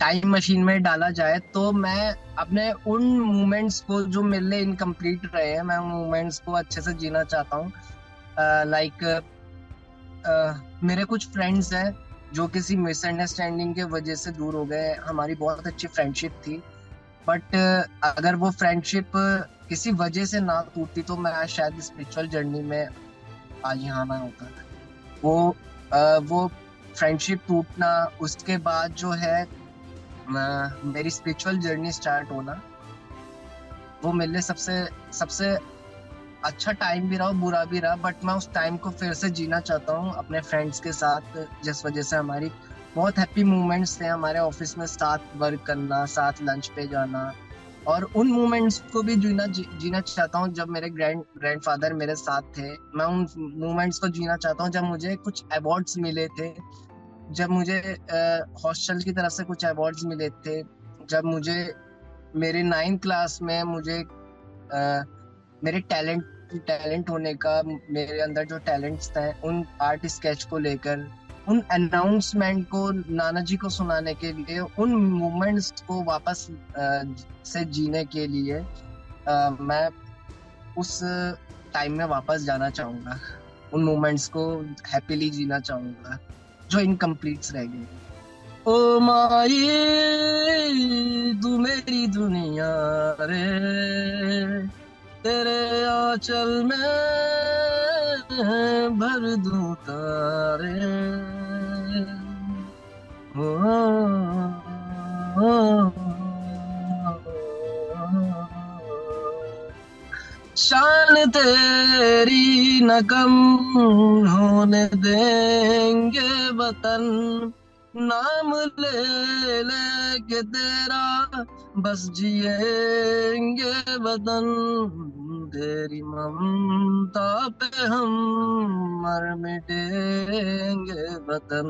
टाइम मशीन में डाला जाए तो मैं अपने उन मोमेंट्स को जो मेरे लिए इनकम्प्लीट रहे हैं, मैं मोमेंट्स को अच्छे से जीना चाहता हूँ। लाइक मेरे कुछ फ्रेंड्स हैं जो किसी मिसअंडरस्टैंडिंग के वजह से दूर हो गए, हमारी बहुत अच्छी फ्रेंडशिप थी। बट अगर वो फ्रेंडशिप किसी वजह से ना टूटती तो मैं शायद स्पिरिचुअल जर्नी में आज यहाँ ना होता। वो वो फ्रेंडशिप टूटना, उसके बाद जो है मेरी स्पिरिचुअल जर्नी स्टार्ट होना, वो मेरे लिए सबसे सबसे अच्छा टाइम भी रहा बुरा भी रहा बट मैं उस टाइम को फिर से जीना चाहता हूँ अपने फ्रेंड्स के साथ जिस वजह से हमारी बहुत हैप्पी मोमेंट्स थे हमारे ऑफ़िस में साथ वर्क करना साथ लंच पे जाना। और उन मोमेंट्स को भी जीना जी, जीना चाहता हूँ जब मेरे ग्रैंड ग्रैंडफादर मेरे साथ थे। मैं उन मोमेंट्स को जीना चाहता हूँ जब मुझे कुछ अवार्ड्स मिले थे। जब मुझे हॉस्टल की तरफ़ से कुछ अवार्ड्स मिले थे। जब मुझे मेरे नाइन्थ क्लास में मुझे आ, मेरे टैलेंट टैलेंट होने का, मेरे अंदर जो टैलेंट्स थे उन आर्ट स्केच को लेकर, उन अनाउंसमेंट को नाना जी को सुनाने के लिए, उन मोमेंट्स को वापस से जीने के लिए मैं उस टाइम में वापस जाना चाहूँगा। उन मोमेंट्स को हैप्पीली जीना चाहूँगा, जो इनकम्प्लीट्स रह गए। ओ माई तू मेरी दुनिया रे। तेरे आंचल में भर दूँ तारे शान तेरी न कम होने देंगे वतन नाम ले ले के तेरा, बस जिएँगे वतन तेरी ममता पे हम मर मिटेंगे वतन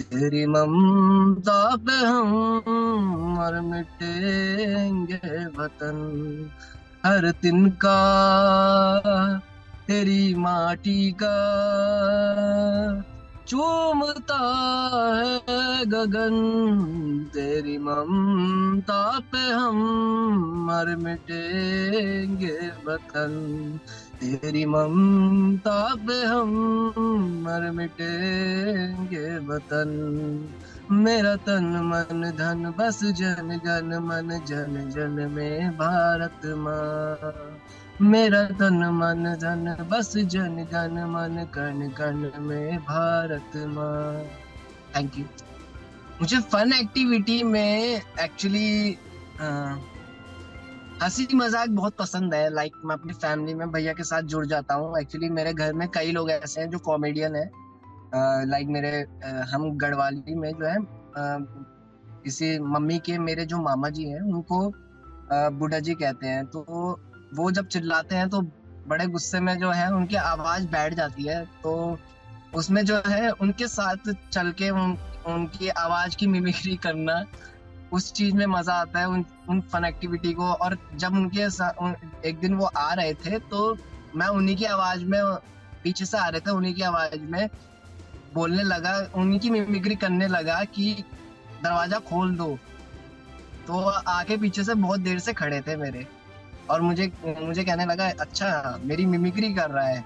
तेरी ममता पे हम मर मिटेंगे वतन हर दिन का तेरी माटी का चूमता है गगन, तेरी ममता पे हम मर मिटेंगे वतन तेरी ममता पे हम मर मिटेंगे वतन मेरा तन मन धन, बस जन जन मन, जन जन में भारत माँ। मेरा तन मन धन बस जन जन मन कण कण में भारत माँ थैंक यू मुझे फन एक्टिविटी में एक्चुअली हँसी मज़ाक बहुत पसंद है। लाइक like, मैं अपनी फैमिली में भैया के साथ जुड़ जाता हूँ। एक्चुअली मेरे घर में कई लोग ऐसे हैं जो कॉमेडियन है। लाइक like मेरे हम गढ़वाली में जो है किसी मम्मी के मेरे जो मामा जी हैं उनको बुढ़ा जी कहते हैं। तो वो जब चिल्लाते हैं तो बड़े गुस्से में जो है उनकी आवाज़ बैठ जाती है। तो उसमें जो है उनके साथ चल के उन उनकी आवाज़ की मिमिक्री करना उस चीज़ में मज़ा आता है उन उन फन एक्टिविटी को। और जब उनके उन, एक दिन वो आ रहे थे तो मैं उन्हीं की आवाज़ में पीछे से आ रहे थे उन्हीं की आवाज़ में बोलने लगा उन्हीं की मिमिक्री करने लगा कि दरवाज़ा खोल दो। तो आके पीछे से बहुत देर से खड़े थे मेरे। और मुझे मुझे कहने लगा अच्छा मेरी मिमिक्री कर रहा है।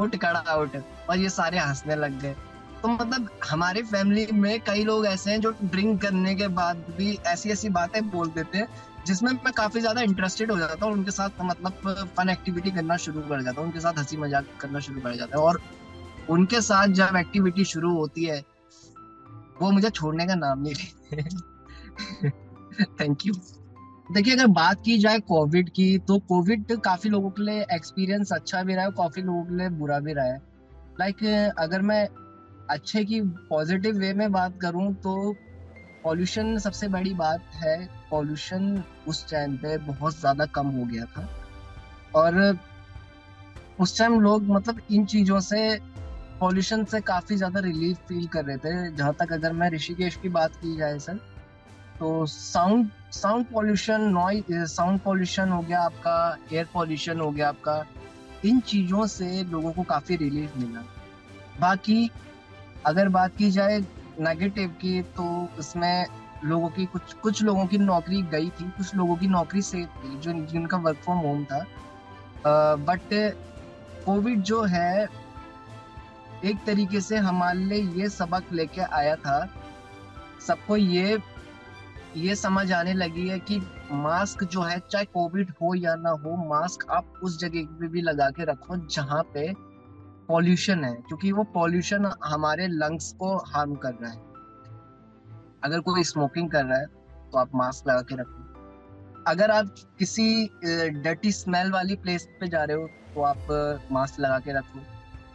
उठ कड़ा उठ और ये सारे हंसने लग गए। तो मतलब हमारे फैमिली में कई लोग ऐसे हैं जो ड्रिंक करने के बाद भी ऐसी ऐसी बातें बोल देते हैं, जिसमें मैं काफ़ी ज़्यादा इंटरेस्टेड हो जाता हूँ। उनके साथ मतलब फन एक्टिविटी करना शुरू कर जाता हूँ। उनके साथ हँसी मज़ाक करना शुरू कर जाता है। और उनके साथ जब एक्टिविटी शुरू होती है, वो मुझे छोड़ने का नाम नहीं लेते। थैंक यू देखिए अगर बात की जाए कोविड की तो कोविड काफ़ी लोगों के लिए एक्सपीरियंस अच्छा भी रहा है काफ़ी लोगों के लिए बुरा भी रहा है। लाइक like, अगर मैं अच्छे की पॉजिटिव वे में बात करूँ तो पॉल्यूशन सबसे बड़ी बात है पॉल्यूशन उस टाइम पे बहुत ज़्यादा कम हो गया था। और उस टाइम लोग मतलब इन चीज़ों से पॉल्यूशन से काफ़ी ज़्यादा रिलीफ फील कर रहे थे। जहाँ तक अगर मैं ऋषिकेश की बात की जाए सर तो sound sound pollution noise sound pollution हो गया आपका एयर पॉल्यूशन हो गया आपका, इन चीज़ों से लोगों को काफ़ी रिलीफ मिला। बाकी अगर बात की जाए नेगेटिव की तो उसमें लोगों की कुछ कुछ लोगों की नौकरी गई थी, कुछ लोगों की नौकरी सेफ़ थी, जो, जिनका वर्क फ्रॉम होम था। बट कोविड जो है, एक तरीके से हमारे लिए ये सबक लेके आया था। सबको ये ये समझ आने लगी है कि मास्क जो है, चाहे कोविड हो या ना हो मास्क आप उस जगह पे भी लगा के रखो जहाँ पे पॉल्यूशन है, क्योंकि वो पॉल्यूशन हमारे लंग्स को हार्म कर रहा है। अगर कोई स्मोकिंग कर रहा है तो आप मास्क लगा के रखो। अगर आप किसी डर्टी स्मेल वाली प्लेस पे जा रहे हो तो आप मास्क लगा के रखो,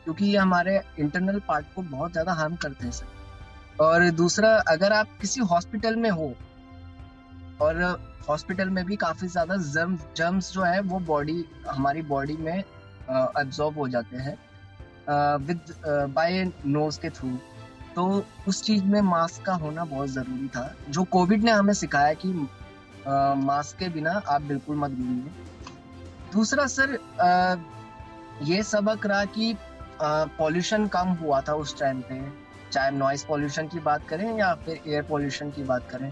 क्योंकि ये हमारे इंटरनल पार्ट को बहुत ज़्यादा हार्म करते हैं सर और दूसरा, अगर आप किसी हॉस्पिटल में हो और हॉस्पिटल में भी काफ़ी ज़्यादा जर्म जर्म्स जो है, वो बॉडी हमारी बॉडी में एब्जॉर्ब हो जाते हैं विद बाय नोज़ के थ्रू तो उस चीज़ में मास्क का होना बहुत ज़रूरी था। जो कोविड ने हमें सिखाया कि मास्क के बिना आप बिल्कुल मत घूमिए। दूसरा सर ये सबक रहा कि पॉल्यूशन कम हुआ था उस टाइम पे। चाहे नॉइस पॉल्यूशन की बात करें या फिर एयर पॉल्यूशन की बात करें।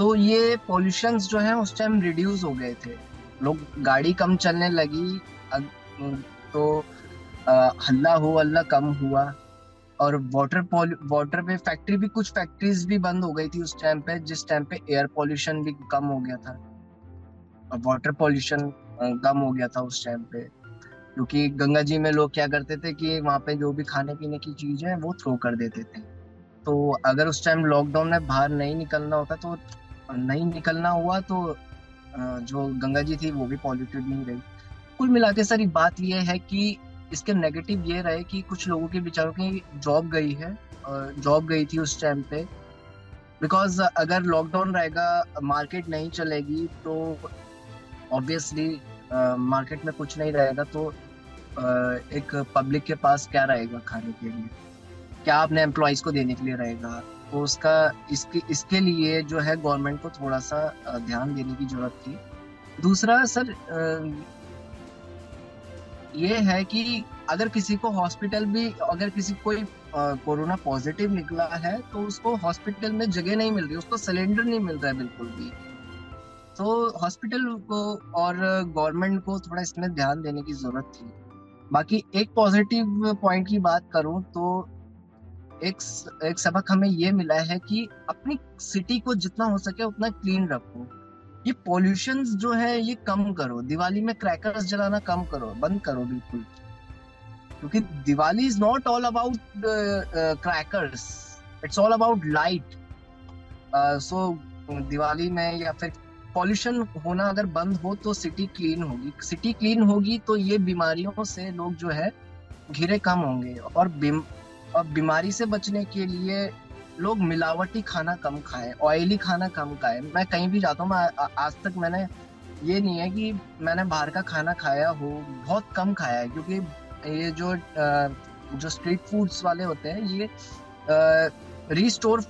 तो ये पॉल्यूशन जो है, उस टाइम रिड्यूस हो गए थे। लोग गाड़ी कम चलने लगी तो हल्ला हो अल्लाह कम हुआ। और वाटर वाटर पे फैक्ट्री भी, कुछ फैक्ट्रीज भी बंद हो गई थी उस टाइम पे, जिस टाइम पे एयर पॉल्यूशन भी कम हो गया था। और वाटर पॉल्यूशन कम हो गया था उस टाइम पे। क्योंकि गंगा जी में लोग क्या करते थे कि वहाँ पे जो भी खाने पीने की चीज़ है, वो थ्रो कर देते थे। तो अगर उस टाइम लॉकडाउन में बाहर नहीं निकलना होता तो नहीं निकलना हुआ तो जो गंगा जी थी वो भी पॉल्यूटेड नहीं रही। कुल मिला के सर बात यह है कि इसके नेगेटिव ये रहे कि कुछ लोगों के बेचारों की जॉब गई है जॉब गई थी उस टाइम पे। बिकॉज़ अगर लॉकडाउन रहेगा मार्केट नहीं चलेगी तो ऑब्वियसली मार्केट में कुछ नहीं रहेगा तो एक पब्लिक के पास क्या रहेगा खाने के लिए? क्या अपने एम्प्लॉयज़ को देने के लिए रहेगा? तो उसका इसके इसके लिए जो है गवर्नमेंट को थोड़ा सा ध्यान देने की ज़रूरत थी। दूसरा सर ये है कि अगर किसी को हॉस्पिटल भी, अगर किसी कोई कोरोना पॉजिटिव निकला है तो उसको हॉस्पिटल में जगह नहीं मिल रही, उसको सिलेंडर नहीं मिल रहा है बिल्कुल भी। तो हॉस्पिटल को और गवर्नमेंट को थोड़ा इसमें ध्यान देने की ज़रूरत थी। बाकी एक पॉजिटिव पॉइंट की बात करूँ तो एक एक सबक हमें ये मिला है कि अपनी सिटी को जितना हो सके उतना क्लीन रखो। ये पॉल्यूशन जो है ये कम करो। दिवाली में क्रैकर्स जलाना कम करो बंद करो बिल्कुल। क्योंकि Diwali is not all about crackers it's all about light so Diwali में या फिर पॉल्यूशन होना अगर बंद हो तो सिटी क्लीन होगी। सिटी क्लीन होगी तो ये बीमारियों से लोग जो है घिरे कम होंगे और, और बीमारी से बचने के लिए लोग मिलावटी खाना कम खाएँ ऑयली खाना कम खाएँ। मैं कहीं भी जाता हूँ, मैं आज तक मैंने ये नहीं है कि मैंने बाहर का खाना खाया हो, बहुत कम खाया है, क्योंकि ये जो जो स्ट्रीट फूड्स वाले होते हैं, ये रिस्टोर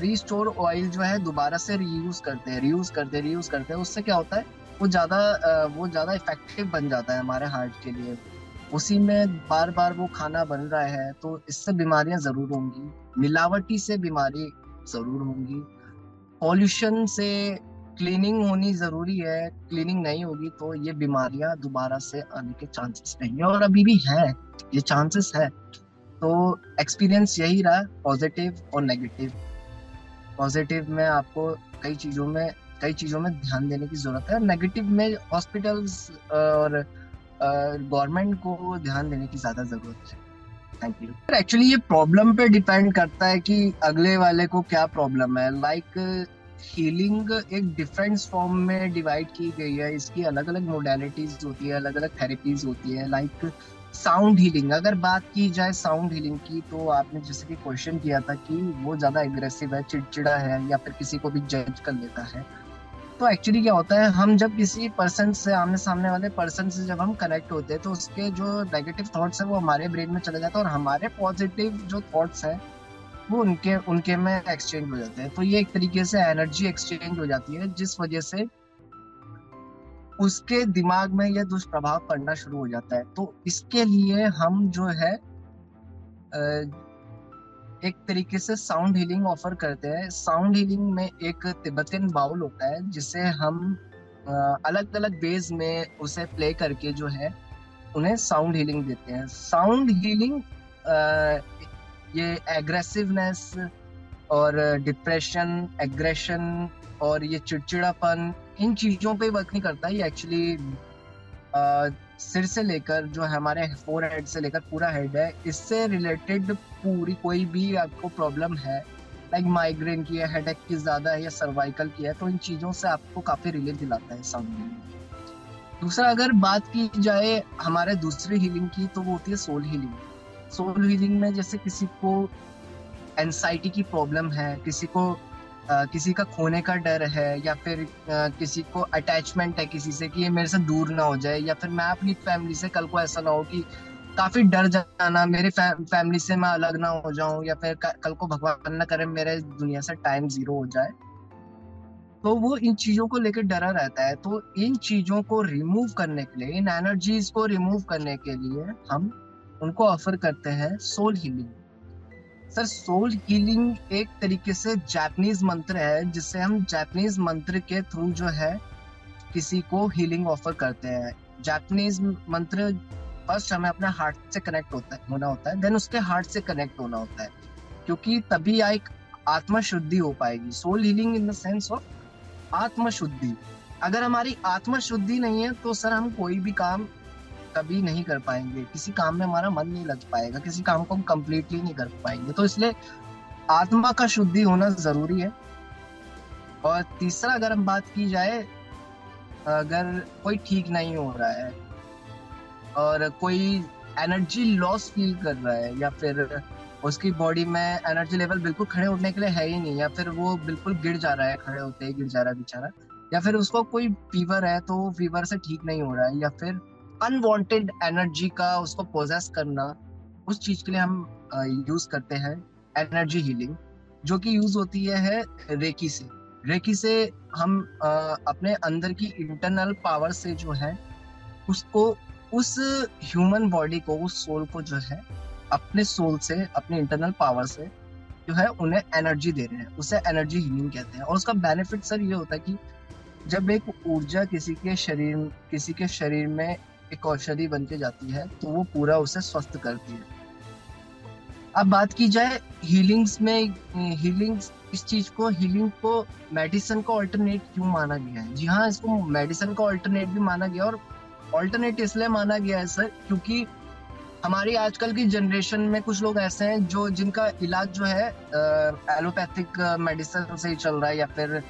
रिस्टोर ऑयल जो है दोबारा से रीयूज करते हैं रीयूज करते हैं रीयूज करते हैं। उससे क्या होता है, वो ज़्यादा वो ज़्यादा इफ़ेक्टिव बन जाता है हमारे हार्ट के लिए। उसी में बार बार वो खाना बन रहा है तो इससे बीमारियाँ ज़रूर होंगी। मिलावटी से बीमारी ज़रूर होंगी। पॉल्यूशन से क्लीनिंग होनी ज़रूरी है क्लीनिंग नहीं होगी तो ये बीमारियाँ दोबारा से आने के चांसेस नहीं है और अभी भी है, ये चांसेस है। तो एक्सपीरियंस यही रहा पॉजिटिव और नेगेटिव पॉजिटिव में आपको कई चीज़ों में, कई चीज़ों में ध्यान देने की ज़रूरत है। नेगेटिव में हॉस्पिटल्स और गवर्नमेंट को ध्यान देने की ज़्यादा ज़रूरत है। थैंक यू एक्चुअली ये प्रॉब्लम पे डिपेंड करता है कि अगले वाले को क्या प्रॉब्लम है। लाइक हीलिंग एक डिफरेंट फॉर्म में डिवाइड की गई है। इसकी अलग अलग मोडेलिटीज होती है अलग अलग थेरेपीज होती है। लाइक साउंड हीलिंग अगर बात की जाए साउंड हीलिंग की तो आपने जैसे कि क्वेश्चन किया था कि वो ज़्यादा एग्रेसिव है, चिड़चिड़ा है, या फिर किसी को भी जज कर लेता है। तो एक्चुअली क्या होता है, हम जब किसी पर्सन से आमने सामने वाले पर्सन से जब हम कनेक्ट होते हैं तो उसके जो नेगेटिव थॉट्स है, वो हमारे ब्रेन में चले जाते हैं और हमारे पॉजिटिव जो थॉट्स है, वो उनके उनके में एक्सचेंज हो जाते हैं। तो ये एक तरीके से एनर्जी एक्सचेंज हो जाती है, जिस वजह से उसके दिमाग में यह दुष्प्रभाव पड़ना शुरू हो जाता है। तो इसके लिए हम जो है एक तरीके से साउंड हीलिंग ऑफ़र करते हैं। साउंड हीलिंग में एक तिब्बतन बाउल होता है, जिसे हम अलग अलग बेस में उसे प्ले करके जो है, उन्हें साउंड हीलिंग देते हैं। साउंड हीलिंग ये एग्रेसिवनेस और डिप्रेशन एग्रेशन और ये चिड़चिड़ापन, इन चीज़ों पे वर्क नहीं करता। ये एक्चुअली सिर से लेकर जो हमारे फोर हेड से लेकर पूरा हेड है, इससे रिलेटेड पूरी कोई भी आपको प्रॉब्लम है लाइक माइग्रेन की है हेड की ज़्यादा है या सर्वाइकल की है तो इन चीज़ों से आपको काफ़ी रिलीफ दिलाता है सामने दूसरा, अगर बात की जाए हमारे दूसरी हीलिंग की तो वो होती है सोल हीलिंग सोल हीलिंग में जैसे किसी को एनसाइटी की प्रॉब्लम है, किसी को किसी का खोने का डर है या फिर आ, किसी को अटैचमेंट है किसी से कि ये मेरे से दूर ना हो जाए या फिर मैं अपनी फैमिली से कल को ऐसा ना हो कि काफ़ी डर जाना मेरे फैमिली से मैं अलग ना हो जाऊँ या फिर कल को भगवान ना करे मेरे दुनिया से टाइम ज़ीरो हो जाए। तो वो इन चीज़ों को लेकर डरा रहता है। तो इन चीज़ों को रिमूव करने के लिए इन एनर्जीज को रिमूव करने के लिए हम उनको ऑफ़र करते हैं soul healing sir soul healing एक तरीके से जापानीज मंत्र है, जिससे हम जापानीज मंत्र के थ्रू जो है, किसी को हीलिंग ऑफ़र करते हैं। जापानीज मंत्र फ़र्स्ट हमें अपने हार्ट से कनेक्ट होता है होना होता है देन उसके हार्ट से कनेक्ट होना होता है। क्योंकि तभी एक आत्मा शुद्धि हो पाएगी। Soul healing in the sense of आत्मा शुद्धि अगर हमारी आत्मा शुद्धि नहीं है तो सर, हम कोई भी काम कभी नहीं कर पाएँगे। किसी काम में हमारा मन नहीं लग पाएगा, किसी काम को हम कम्प्लीटली नहीं कर पाएँगे। तो इसलिए आत्मा का शुद्धि होना ज़रूरी है। और तीसरा, अगर हम बात की जाए, अगर कोई ठीक नहीं हो रहा है और कोई एनर्जी लॉस फील कर रहा है या फिर उसकी बॉडी में एनर्जी लेवल बिल्कुल खड़े उठने के लिए है ही नहीं, या फिर वो बिल्कुल गिर जा रहा है, खड़े होते ही गिर जा रहा है बेचारा, या फिर उसको कोई फीवर है तो वो फीवर से ठीक नहीं हो रहा है, या फिर अनवांटेड एनर्जी का उसको पोजेस करना उस चीज़ के लिए हम यूज़ करते हैं एनर्जी हीलिंग जो कि यूज़ होती है, रेकी से। रेकी से हम आ, अपने अंदर की इंटरनल पावर से जो है उसको उस ह्यूमन बॉडी को उस सोल को जो है अपने सोल से अपने इंटरनल पावर से जो है उन्हें एनर्जी दे रहे हैं। उसे एनर्जी हीलिंग कहते हैं। और उसका बेनिफिट सर ये होता है कि जब एक ऊर्जा किसी के शरीर किसी के शरीर में एक औषधि बन के जाती है तो वो पूरा उसे स्वस्थ करती है। अब बात की जाए हीलिंग्स में हीलिंग्स इस चीज़ को हीलिंग को मेडिसिन का ऑल्टरनेट क्यों माना गया है? जी हाँ इसको मेडिसिन का ऑल्टरनेट भी माना गया और ऑल्टरनेट इसलिए माना गया है सर क्योंकि हमारी आजकल की जनरेशन में कुछ लोग ऐसे हैं जो जिनका इलाज जो है एलोपैथिक मेडिसिन से ही चल रहा है या फिर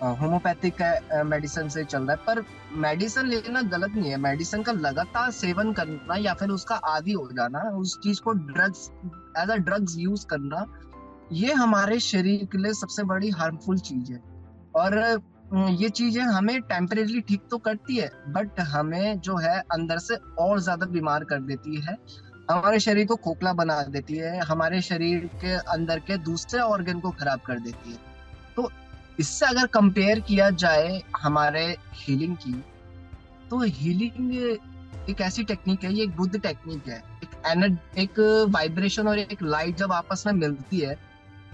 होम्योपैथिक मेडिसिन से चल रहा है, पर मेडिसिन लेना गलत नहीं है। मेडिसिन का लगातार सेवन करना या फिर उसका आदि हो जाना, उस चीज़ को drugs as a drugs use करना, ये हमारे शरीर के लिए सबसे बड़ी हार्मफुल चीज़ है। और ये चीज़ें हमें टेम्परेली ठीक तो करती है बट हमें जो है अंदर से और ज़्यादा बीमार कर देती है। हमारे शरीर को खोखला बना देती है, हमारे शरीर के अंदर के दूसरे ऑर्गन को खराब कर देती है। इससे अगर कंपेयर किया जाए हमारे हीलिंग की तो हीलिंग एक ऐसी टेक्निक है, ये एक बुद्ध टेक्निक है। एक एनर्जी एक वाइब्रेशन और एक लाइट जब आपस में मिलती है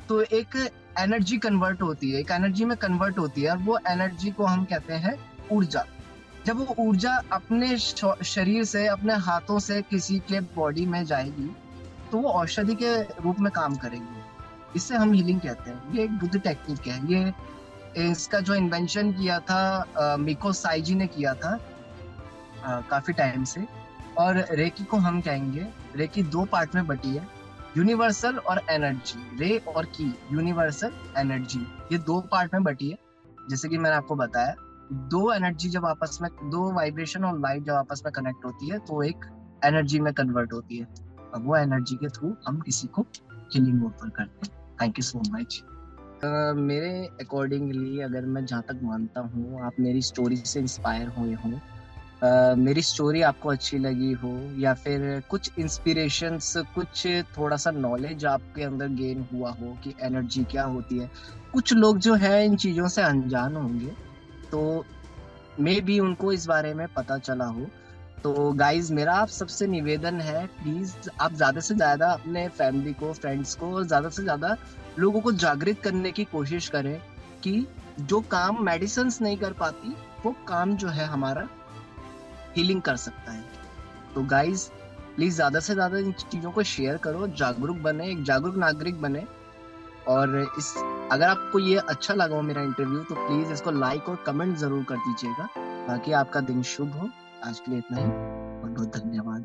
तो एक एनर्जी कन्वर्ट होती है, एक एनर्जी में कन्वर्ट होती है, और वो एनर्जी को हम कहते हैं ऊर्जा। जब वो ऊर्जा अपने शरीर से, अपने हाथों से किसी के बॉडी में जाएगी तो वो औषधि के रूप में काम करेगी। इससे हम हीलिंग कहते हैं। ये एक बुद्ध टेक्निक है। ये इसका जो इन्वेंशन किया था मिको साइजी ने किया था काफ़ी टाइम से। और रेकी को हम कहेंगे रेकी दो पार्ट में बटी है यूनिवर्सल और एनर्जी रे और की यूनिवर्सल एनर्जी ये दो पार्ट में बटी है। जैसे कि मैंने आपको बताया, दो एनर्जी जब आपस में, दो वाइब्रेशन और लाइट जब आपस में कनेक्ट होती है तो एक एनर्जी में कन्वर्ट होती है। अब वो एनर्जी के थ्रू हम किसी को हीलिंग ऑफ़र करते हैं। थैंक यू सो मच मेरे अकॉर्डिंगली अगर मैं जहाँ तक मानता हूँ आप मेरी स्टोरी से इंस्पायर हुए हों Uh, मेरी स्टोरी आपको अच्छी लगी हो या फिर कुछ इंस्पिरेशंस कुछ थोड़ा सा नॉलेज आपके अंदर गेन हुआ हो कि एनर्जी क्या होती है। कुछ लोग जो है इन चीज़ों से अनजान होंगे तो मे भी उनको इस बारे में पता चला हो। तो गाइज़ मेरा आप सबसे निवेदन है प्लीज़ आप ज़्यादा से ज़्यादा अपने फैमिली को फ्रेंड्स को और ज़्यादा से ज़्यादा लोगों को जागृत करने की कोशिश करें कि जो काम मेडिसिन नहीं कर पाती, वो काम जो है हमारा हीलिंग कर सकता है। तो गाइज़ प्लीज़ ज़्यादा से ज़्यादा इन चीज़ों को शेयर करो, जागरूक बने, एक जागरूक नागरिक बने। और इस, अगर आपको ये अच्छा लगा हो मेरा इंटरव्यू तो प्लीज़ इसको लाइक और कमेंट ज़रूर कर दीजिएगा बाकी आपका दिन शुभ हो। आज के लिए इतना ही। बहुत बहुत धन्यवाद।